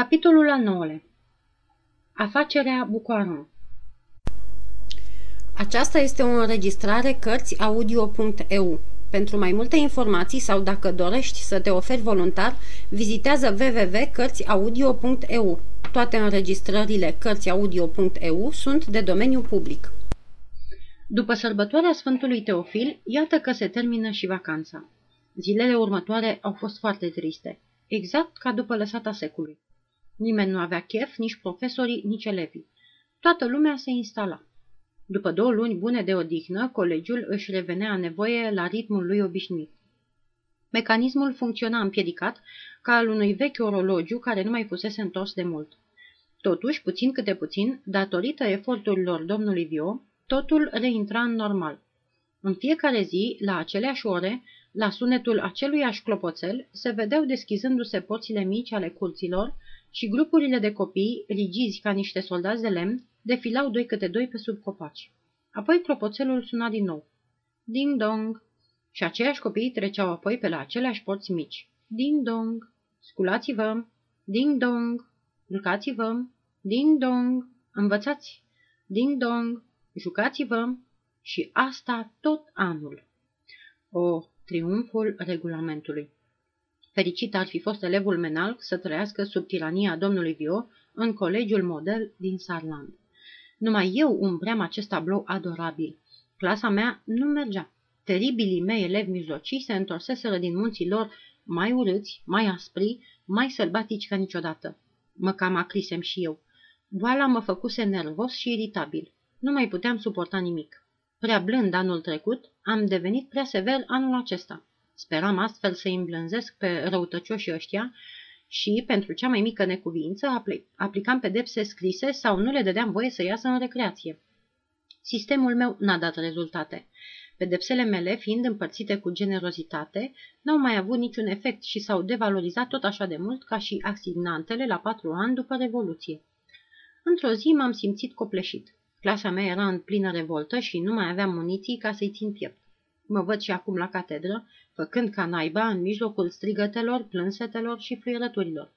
Capitolul al nouălea Afacerea Bucoaron Aceasta este o înregistrare Cărțiaudio.eu. Pentru mai multe informații sau dacă dorești să te oferi voluntar, vizitează www.cărțiaudio.eu. Toate înregistrările Cărțiaudio.eu sunt de domeniu public. După sărbătoarea Sfântului Teofil, iată că se termină și vacanța. Zilele următoare au fost foarte triste, exact ca după lăsata secului. Nimeni nu avea chef, nici profesorii, nici elevii. Toată lumea se instala. După două luni bune de odihnă, colegiul își revenea nevoie la ritmul lui obișnuit. Mecanismul funcționa împiedicat, ca al unui vechi orologiu care nu mai fusese întors de mult. Totuși, puțin câte puțin, datorită eforturilor domnului Vio, totul reintra în normal. În fiecare zi, la aceleași ore, la sunetul aceluiași clopoțel, se vedeau deschizându-se porțile mici ale curților, și grupurile de copii, rigizi ca niște soldați de lemn, defilau doi câte doi pe sub copaci. Apoi clopoțelul suna din nou. Ding-dong! Și aceiași copii treceau apoi pe la aceleași porți mici. Ding-dong! Sculați-vă! Ding-dong! Jucați-vă! Ding-dong! Învățați! Ding-dong! Jucați-vă! Și asta tot anul. O, triumful regulamentului! Fericit ar fi fost elevul Menal să trăiască sub tirania domnului Vio în colegiul model din Sarland. Numai eu umbream acest tablou adorabil. Clasa mea nu mergea. Teribilii mei elevi mijlocii se întorseseră din munții lor mai urâți, mai aspri, mai sălbatici ca niciodată. Mă cam acrisem și eu. Boala mă făcuse nervos și iritabil. Nu mai puteam suporta nimic. Prea blând anul trecut, am devenit prea sever anul acesta. Speram astfel să îmblânzesc pe răutăcioșii ăștia și, pentru cea mai mică necuvință, aplicam pedepse scrise sau nu le dădeam voie să iasă în recreație. Sistemul meu n-a dat rezultate. Pedepsele mele, fiind împărțite cu generozitate, n-au mai avut niciun efect și s-au devalorizat tot așa de mult ca și asignantele la patru ani după Revoluție. Într-o zi m-am simțit copleșit. Clasa mea era în plină revoltă și nu mai aveam muniții ca să-i țin piept. Mă văd și acum la catedră, făcând ca naiba în mijlocul strigătelor, plânsetelor și fluierăturilor.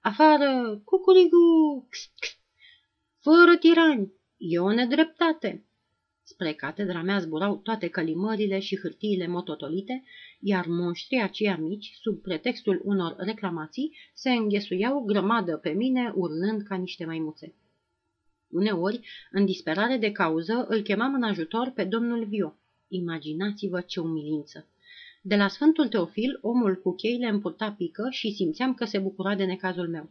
Afară, cucurigu, x, x, fără tirani, e o nedreptate. Spre catedra mea zburau toate călimările și hârtiile mototolite, iar monștrii aceia mici, sub pretextul unor reclamații, se înghesuiau grămadă pe mine, urlând ca niște maimuțe. Uneori, în disperare de cauză, îl chemam în ajutor pe domnul Vio. Imaginați-vă ce umilință! De la Sfântul Teofil, omul cu cheile îmi purta pică și simțeam că se bucura de necazul meu.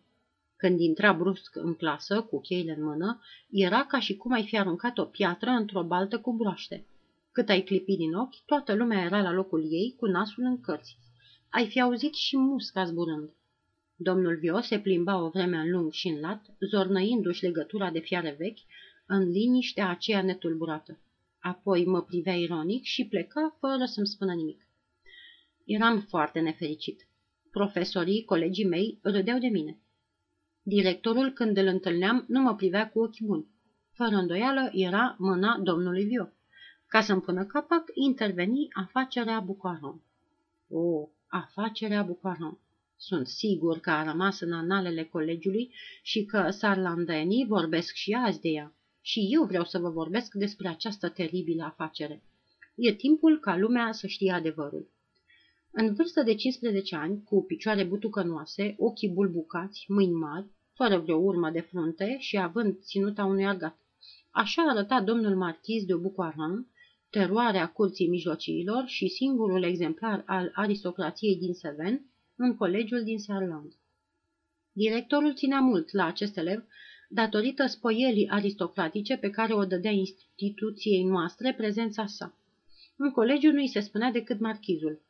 Când intra brusc în clasă, cu cheile în mână, era ca și cum ai fi aruncat o piatră într-o baltă cu broaște. Cât ai clipit din ochi, toată lumea era la locul ei, cu nasul în cărți. Ai fi auzit și musca zburând. Domnul Vio se plimba o vreme în lung și în lat, zornăindu-și legătura de fiare vechi, în liniștea aceea netulburată. Apoi mă privea ironic și pleca fără să-mi spună nimic. Eram foarte nefericit. Profesorii, colegii mei, râdeau de mine. Directorul, când îl întâlneam, nu mă privea cu ochi buni. Fără îndoială, era mâna domnului Vio. Ca să-mi pună capac, interveni afacerea Bucaron. O, afacerea Bucaron. Sunt sigur că a rămas în analele colegiului și că sarlandenii vorbesc și azi de ea. Și eu vreau să vă vorbesc despre această teribilă afacere. E timpul ca lumea să știe adevărul. În vârstă de 15 ani, cu picioare butucănoase, ochii bulbucați, mâini mari, fără vreo urmă de frunte și având ținuta unui argat. Așa arăta domnul marchiz de Bucoaran, teroarea curții mijlociilor și singurul exemplar al aristocrației din Seven, în colegiul din Sarland. Directorul ținea mult la acest elev, datorită spoielii aristocratice pe care o dădea instituției noastre prezența sa. În colegiu nu îi se spunea decât marchizul.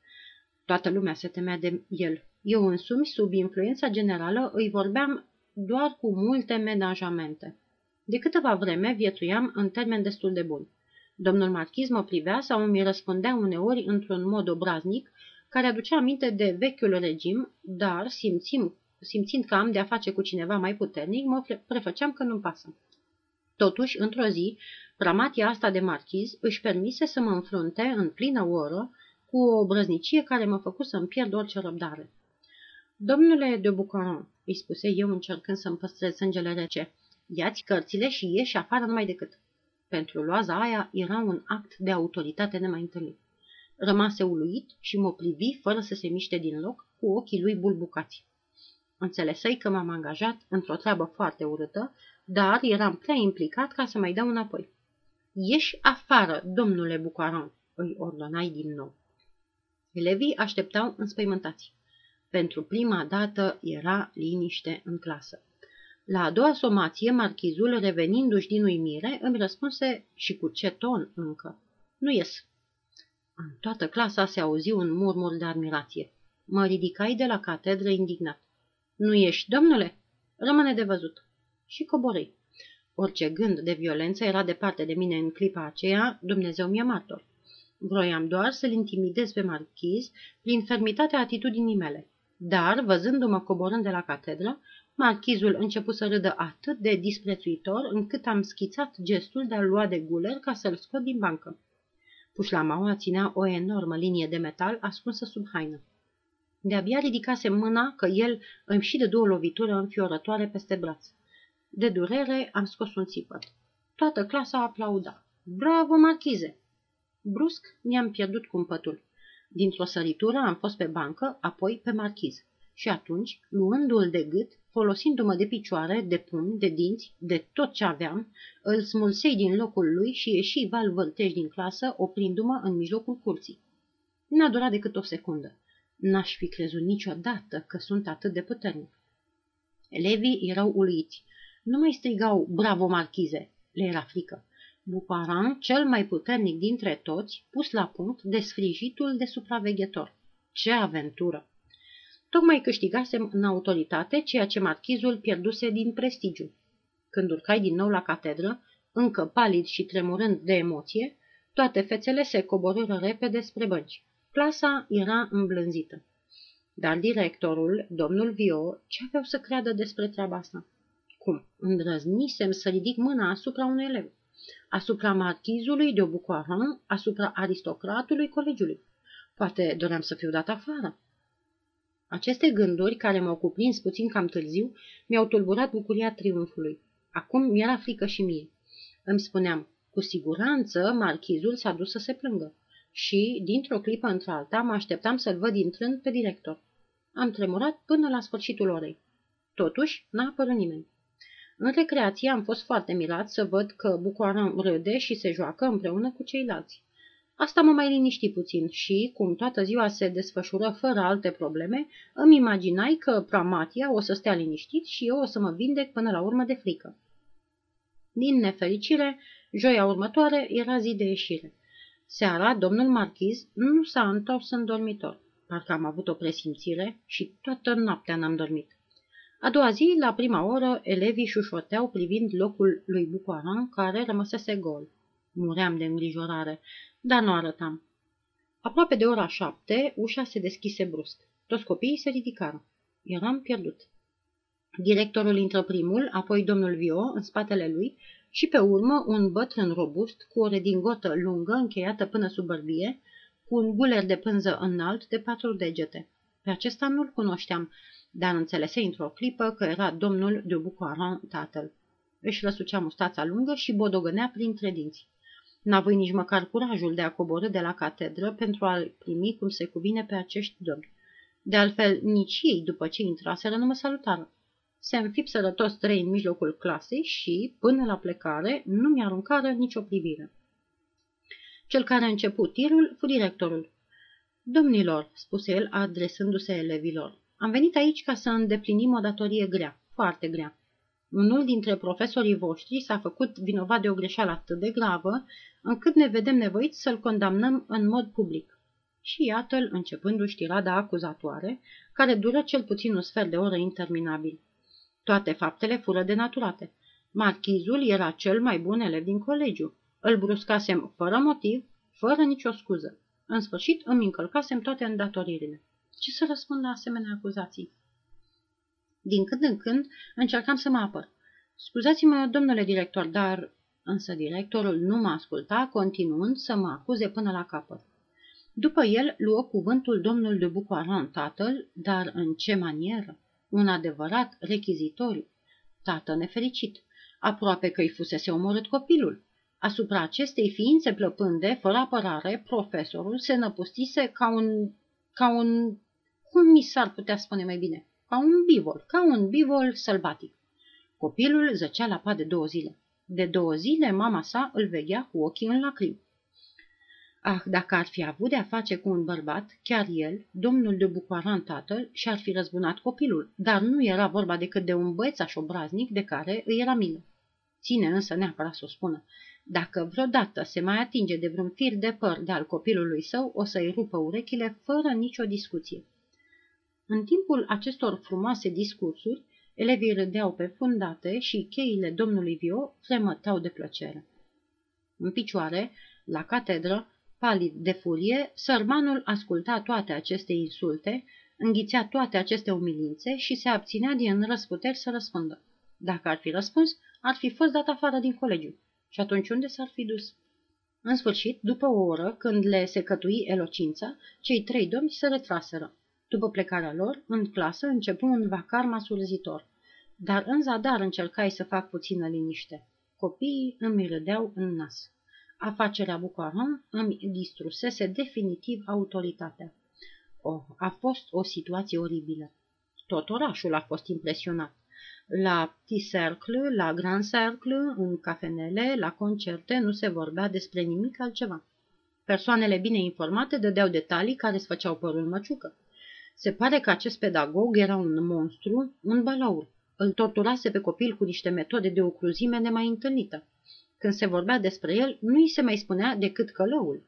Toată lumea se temea de el. Eu însumi, sub influența generală, îi vorbeam doar cu multe menajamente. De câteva vreme viețuiam în termen destul de bun. Domnul marchiz mă privea sau mi răspundea uneori într-un mod obraznic, care aducea aminte de vechiul regim, dar, simțim, simțind că am de-a face cu cineva mai puternic, mă prefăceam că nu-mi pasă. Totuși, într-o zi, pramatia asta de marchiz își permise să mă înfrunte în plină oră cu o brăznicie care m-a făcut să-mi pierd orice răbdare. Domnule de Bucaron, îi spuse eu încercând să-mi păstrez sângele rece. Iați cărțile și ieși afară numai decât. Pentru loaza aia era un act de autoritate nemai întâlnit. Rămase uluit și mă privi fără să se miște din loc, cu ochii lui bulbucați. Înțelesei că m-am angajat într-o treabă foarte urâtă, dar eram prea implicat ca să mai dau înapoi. Ieși afară, domnule Bucaron, îi ordonai din nou. Elevii așteptau înspăimântați. Pentru prima dată era liniște în clasă. La a doua somație, marchizul, revenindu-și din uimire, îmi răspunse și cu ce ton încă. Nu ies. În toată clasa se auzi un murmur de admirație. Mă ridicai de la catedră indignat. Nu ești, domnule? Rămâne de văzut. Și coborâi. Orice gând de violență era departe de mine în clipa aceea, Dumnezeu mi-e martor. Vroiam doar să-l intimidez pe marchiz prin fermitatea atitudinii mele. Dar, văzându-mă coborând de la catedră, marchizul început să râdă atât de disprețuitor încât am schițat gestul de a lua de guler ca să-l scot din bancă. Pușlamaua ținea o enormă linie de metal ascunsă sub haină. De-abia ridicase mâna că el îmi și de două lovituri înfiorătoare peste braț. De durere am scos un țipăt. Toată clasa aplauda. Bravo, marchize! Brusc mi-am pierdut cumpătul. Dintr-o săritură am fost pe bancă, apoi pe marchiz. Și atunci, luându-l de gât, folosindu-mă de picioare, de pumni, de dinți, de tot ce aveam, îl smulsei din locul lui și ieși val vâlteș din clasă, oprindu-mă în mijlocul curții. N-a durat decât o secundă. N-aș fi crezut niciodată că sunt atât de puternic. Elevii erau uluiți. Nu mai strigau, bravo marchize, le era frică. Buparan, cel mai puternic dintre toți, pus la punct de sfrijitul de supraveghetor. Ce aventură! Tocmai câștigasem în autoritate ceea ce marchizul pierduse din prestigiu. Când urcai din nou la catedră, încă palid și tremurând de emoție, toate fețele se coborâră repede spre bănci. Clasa era îmblânzită. Dar directorul, domnul Vio, ce aveau să creadă despre treaba asta? Cum? Îndrăznisem să ridic mâna asupra unui elev asupra marchizului de Bucoaran, asupra aristocratului colegiului. Poate doream să fiu dat afară. Aceste gânduri, care m-au cuprins puțin cam târziu, mi-au tulburat bucuria triumfului. Acum mi-era frică și mie. Îmi spuneam, cu siguranță marchizul s-a dus să se plângă. Și, dintr-o clipă într-alta, mă așteptam să-l văd intrând pe director. Am tremurat până la sfârșitul orei. Totuși, n-a apărut nimeni. În recreație am fost foarte mirat să văd că Bucoaran râde și se joacă împreună cu ceilalți. Asta mă mai liniști puțin și, cum toată ziua se desfășură fără alte probleme, îmi imaginai că Pramatia o să stea liniștit și eu o să mă vindec până la urmă de frică. Din nefericire, joia următoare era zi de ieșire. Seara, domnul marchiz nu s-a întors în dormitor. Parcă am avut o presimțire și toată noaptea n-am dormit. A doua zi, la prima oră, elevii șușoteau privind locul lui Bucoaran, care rămăsese gol. Muream de îngrijorare, dar nu arătam. Aproape de ora șapte, ușa se deschise brusc. Toți copiii se ridicară. Eram pierdut. Directorul intră primul, apoi domnul Vio în spatele lui și pe urmă un bătrân robust cu o redingotă lungă încheiată până sub bărbie, cu un guler de pânză înalt de patru degete. Pe acesta nu-l cunoșteam, dar înțelese într-o clipă că era domnul de Bucoaran tatăl. Își răsucea mustața lungă și bodogănea printre dinți. N-avui nici măcar curajul de a coborâ de la catedră pentru a-l primi cum se cuvine pe acești domni. De altfel, nici ei, după ce intraseră, nu mă salutară. Se înfipseră toți trei în mijlocul clasei și, până la plecare, nu mi-aruncară nicio privire. Cel care a început tirul fu directorul. Domnilor, spuse el, adresându-se elevilor, am venit aici ca să îndeplinim o datorie grea, foarte grea. Unul dintre profesorii voștri s-a făcut vinovat de o greșeală atât de gravă, încât ne vedem nevoiți să-l condamnăm în mod public. Și iată-l începându-și tirada acuzatoare, care dură cel puțin un sfert de oră interminabil. Toate faptele fură denaturate. Marchizul era cel mai bun elev din colegiu. Îl bruscasem fără motiv, fără nicio scuză. În sfârșit îmi încălcasem toate îndatoririle. Ce să răspund la asemenea acuzații? Din când în când încercam să mă apăr. Scuzați-mă, domnule director, dar... Însă directorul nu mă asculta, continuând să mă acuze până la capăt. După el luă cuvântul domnul de Bucoaran, tatăl, dar în ce manieră? un adevărat rechizitoriu. Tată nefericit, aproape că îi fusese omorât copilul. Asupra acestei ființe plăpânde, fără apărare, profesorul se năpustise ca un... ca un... cum mi s-ar putea spune mai bine? Ca un bivol, ca un bivol sălbatic. Copilul zăcea la pat de două zile. De două zile mama sa îl veghea cu ochii în lacrimi. Ah, dacă ar fi avut de-a face cu un bărbat, chiar el, domnul de Bucoaran tatăl, și-ar fi răzbunat copilul, dar nu era vorba decât de un băiețaș obraznic de care îi era milă. Ține însă neapărat să o spună. Dacă vreodată se mai atinge de vreun fir de păr de al copilului său, o să-i rupă urechile fără nicio discuție. În timpul acestor frumoase discursuri, elevii râdeau pe fundate și cheile domnului Vio fremătau de plăcere. În picioare, la catedră, palid de furie, sărmanul asculta toate aceste insulte, înghițea toate aceste umilințe și se abținea din răsputeri să răspundă. Dacă ar fi răspuns, ar fi fost dat afară din colegiu. Și atunci unde s-ar fi dus? În sfârșit, după o oră, când le secătui elocința, cei trei domni se retraseră. După plecarea lor, în clasă începu un vacar masurzitor. Dar în zadar încercai să fac puțină liniște. Copiii îmi râdeau în nas. Afacerea Bucaran îmi distrusese definitiv autoritatea. Oh, a fost o situație oribilă. Tot orașul a fost impresionat. La Petit Cercle, la Grand Cercle, în cafenele, la concerte, nu se vorbea despre nimic altceva. Persoanele bine informate dădeau detalii care îți făceau părul măciucă. Se pare că acest pedagog era un monstru, un balaur. Îl torturase pe copil cu niște metode de o cruzime nemai întâlnită. Când se vorbea despre el, nu îi se mai spunea decât călăul.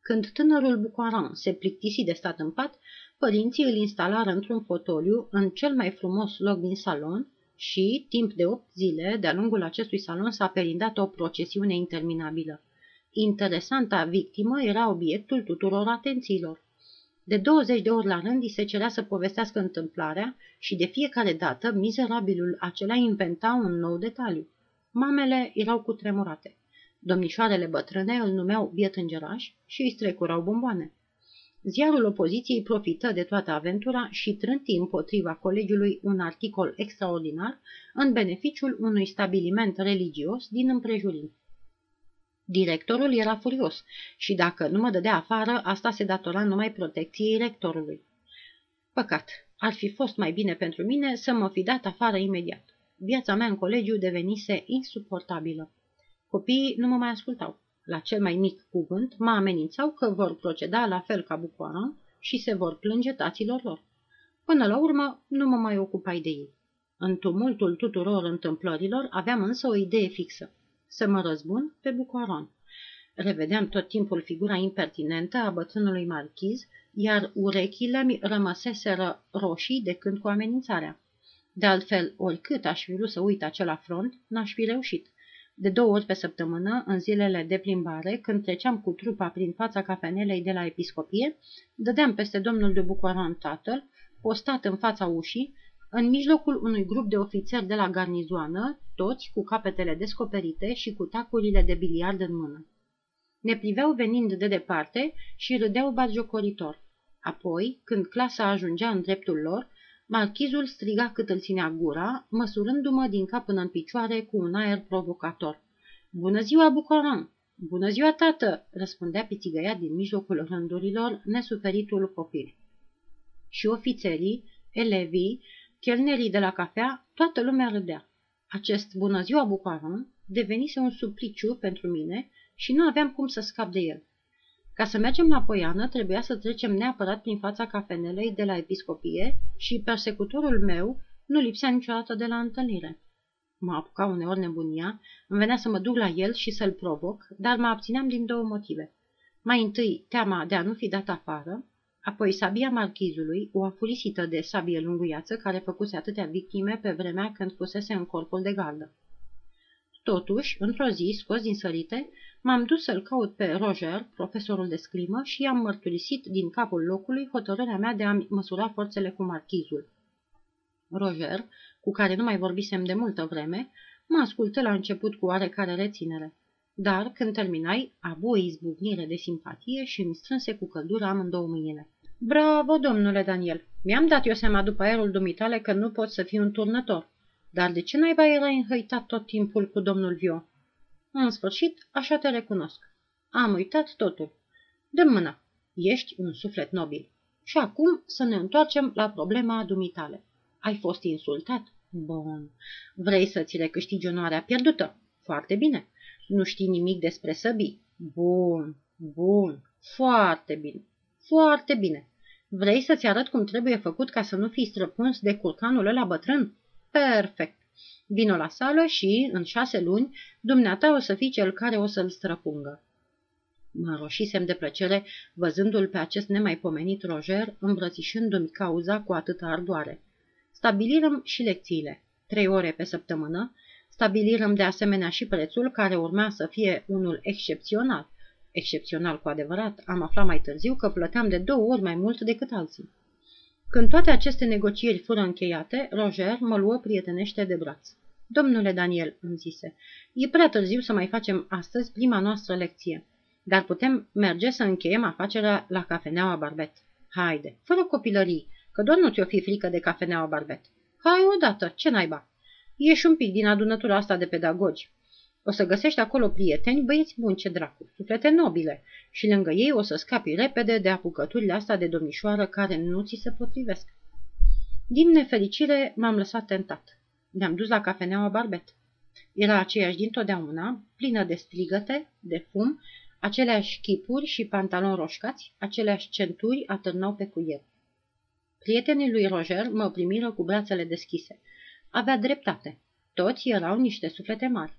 Când tânărul Bucoaran se plictisi de stat în pat, părinții îl instalară într-un fotoliu în cel mai frumos loc din salon și, timp de opt zile, de-a lungul acestui salon s-a perindat o procesiune interminabilă. Interesanta victimă era obiectul tuturor atențiilor. De 20 de ori la rând îi se cerea să povestească întâmplarea și de fiecare dată mizerabilul acela inventa un nou detaliu. Mamele erau cutremurate. Domnișoarele bătrâne îl numeau biet îngeraș și îi strecurau bomboane. Ziarul opoziției profită de toată aventura și trânti împotriva colegiului un articol extraordinar în beneficiul unui stabiliment religios din împrejurim. Directorul era furios și dacă nu mă dădea afară, asta se datora numai protecției rectorului. Păcat, ar fi fost mai bine pentru mine să mă fi dat afară imediat. Viața mea în colegiu devenise insuportabilă. Copiii nu mă mai ascultau. La cel mai mic cuvânt mă amenințau că vor proceda la fel ca bucoara și se vor plânge taților lor. Până la urmă, nu mă mai ocupai de ei. În tumultul tuturor întâmplărilor aveam însă o idee fixă. Să mă răzbun pe Bucoaron. Revedeam tot timpul figura impertinentă a bătrânului marchiz, iar urechile mi rămăseseră roșii de când cu amenințarea. De altfel, oricât aș fi vrut să uit acela front, n-aș fi reușit. De două ori pe săptămână, în zilele de plimbare, când treceam cu trupa prin fața cafenelei de la episcopie, dădeam peste domnul de Bucoran tatăl, postat în fața ușii, în mijlocul unui grup de ofițeri de la garnizoană, toți cu capetele descoperite și cu tacurile de biliard în mână. Ne priveau venind de departe și râdeau batjocoritor. Apoi, când clasa ajungea în dreptul lor, Marchizul striga cât îl ținea gura, măsurându-mă din cap până în picioare cu un aer provocator. Bună ziua, Bucoran! Bună ziua, tată!" răspundea pițigăia din mijlocul rândurilor nesuferitul copil. Și ofițerii, elevii, chelnerii de la cafea, toată lumea râdea. Acest bună ziua, Bucoran devenise un supliciu pentru mine și nu aveam cum să scap de el. Ca să mergem la Poiană, trebuia să trecem neapărat prin fața cafenelei de la episcopie și persecutorul meu nu lipsea niciodată de la întâlnire. Mă apuca uneori nebunia, îmi venea să mă duc la el și să-l provoc, dar mă abțineam din două motive. Mai întâi, teama de a nu fi dat afară, apoi sabia marchizului, o afurisită de sabie lunguiață care făcuse atâtea victime pe vremea când fusese în corpul de gardă. Totuși, într-o zi, scos din sărite, m-am dus să-l caut pe Roger, profesorul de scrimă, și i-am mărturisit din capul locului hotărârea mea de a măsura forțele cu marchizul. Roger, cu care nu mai vorbisem de multă vreme, mă ascultă la început cu oarecare reținere. Dar, când terminai, abu o izbucnire de simpatie și îmi strânse cu căldură amândouă mâinile. Bravo, domnule Daniel! Mi-am dat eu seama după aerul dumitale că nu pot să fiu un turnător. Dar de ce naiba erai înhăitat tot timpul cu domnul Vio? În sfârșit, așa te recunosc. Am uitat totul. Dă mâna. Ești un suflet nobil. Și acum să ne întoarcem la problema dumitale. Ai fost insultat? Bun. Vrei să-ți recâștigi onoarea pierdută? Foarte bine. Nu știi nimic despre săbii? Bun, bun, foarte bine, foarte bine. Vrei să-ți arăt cum trebuie făcut ca să nu fii străpuns de curcanul ăla bătrân? Perfect. Vino la sală și, în șase luni, dumneata o să fii cel care o să-l străpungă. Mă roșisem de plăcere văzându-l pe acest nemaipomenit Roger îmbrățișându-mi cauza cu atâta ardoare. Stabilirăm și lecțiile, trei ore pe săptămână, stabilirăm de asemenea și prețul care urma să fie unul excepțional. Excepțional cu adevărat, am aflat mai târziu că plăteam de două ori mai mult decât alții. Când toate aceste negocieri fură încheiate, Roger mă luă prietenește de braț. Domnule Daniel, îmi zise, e prea târziu să mai facem astăzi prima noastră lecție, dar putem merge să încheiem afacerea la cafeneaua Barbet. Haide, fără copilării, că doar nu ți-o fi frică de cafeneaua Barbet. Hai odată, ce naiba? Ieși un pic din adunătura asta de pedagogi. O să găsești acolo prieteni, băieți buni ce dracu, suflete nobile, și lângă ei o să scapi repede de apucăturile astea de domnișoară care nu ți se potrivesc. Din nefericire m-am lăsat tentat. Ne-am dus la cafeneaua Barbet. Era aceeași dintotdeauna, plină de strigăte, de fum, aceleași chipuri și pantaloni roșcați, aceleași centuri atârnau pe cuier. Prietenii lui Roger mă primiră cu brațele deschise. Avea dreptate. Toți erau niște suflete mari.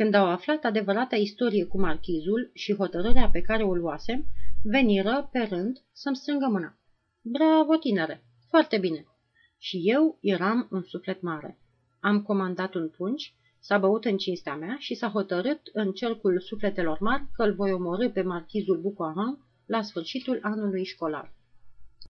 Când au aflat adevărata istorie cu marchizul și hotărârea pe care o luasem, veniră pe rând să-mi strângă mâna. Bravo, tinere! Foarte bine! Și eu eram un suflet mare. Am comandat un pungi, s-a băut în cinstea mea și s-a hotărât în cercul sufletelor mari că îl voi omorâ pe marchizul Bucoaran la sfârșitul anului școlar.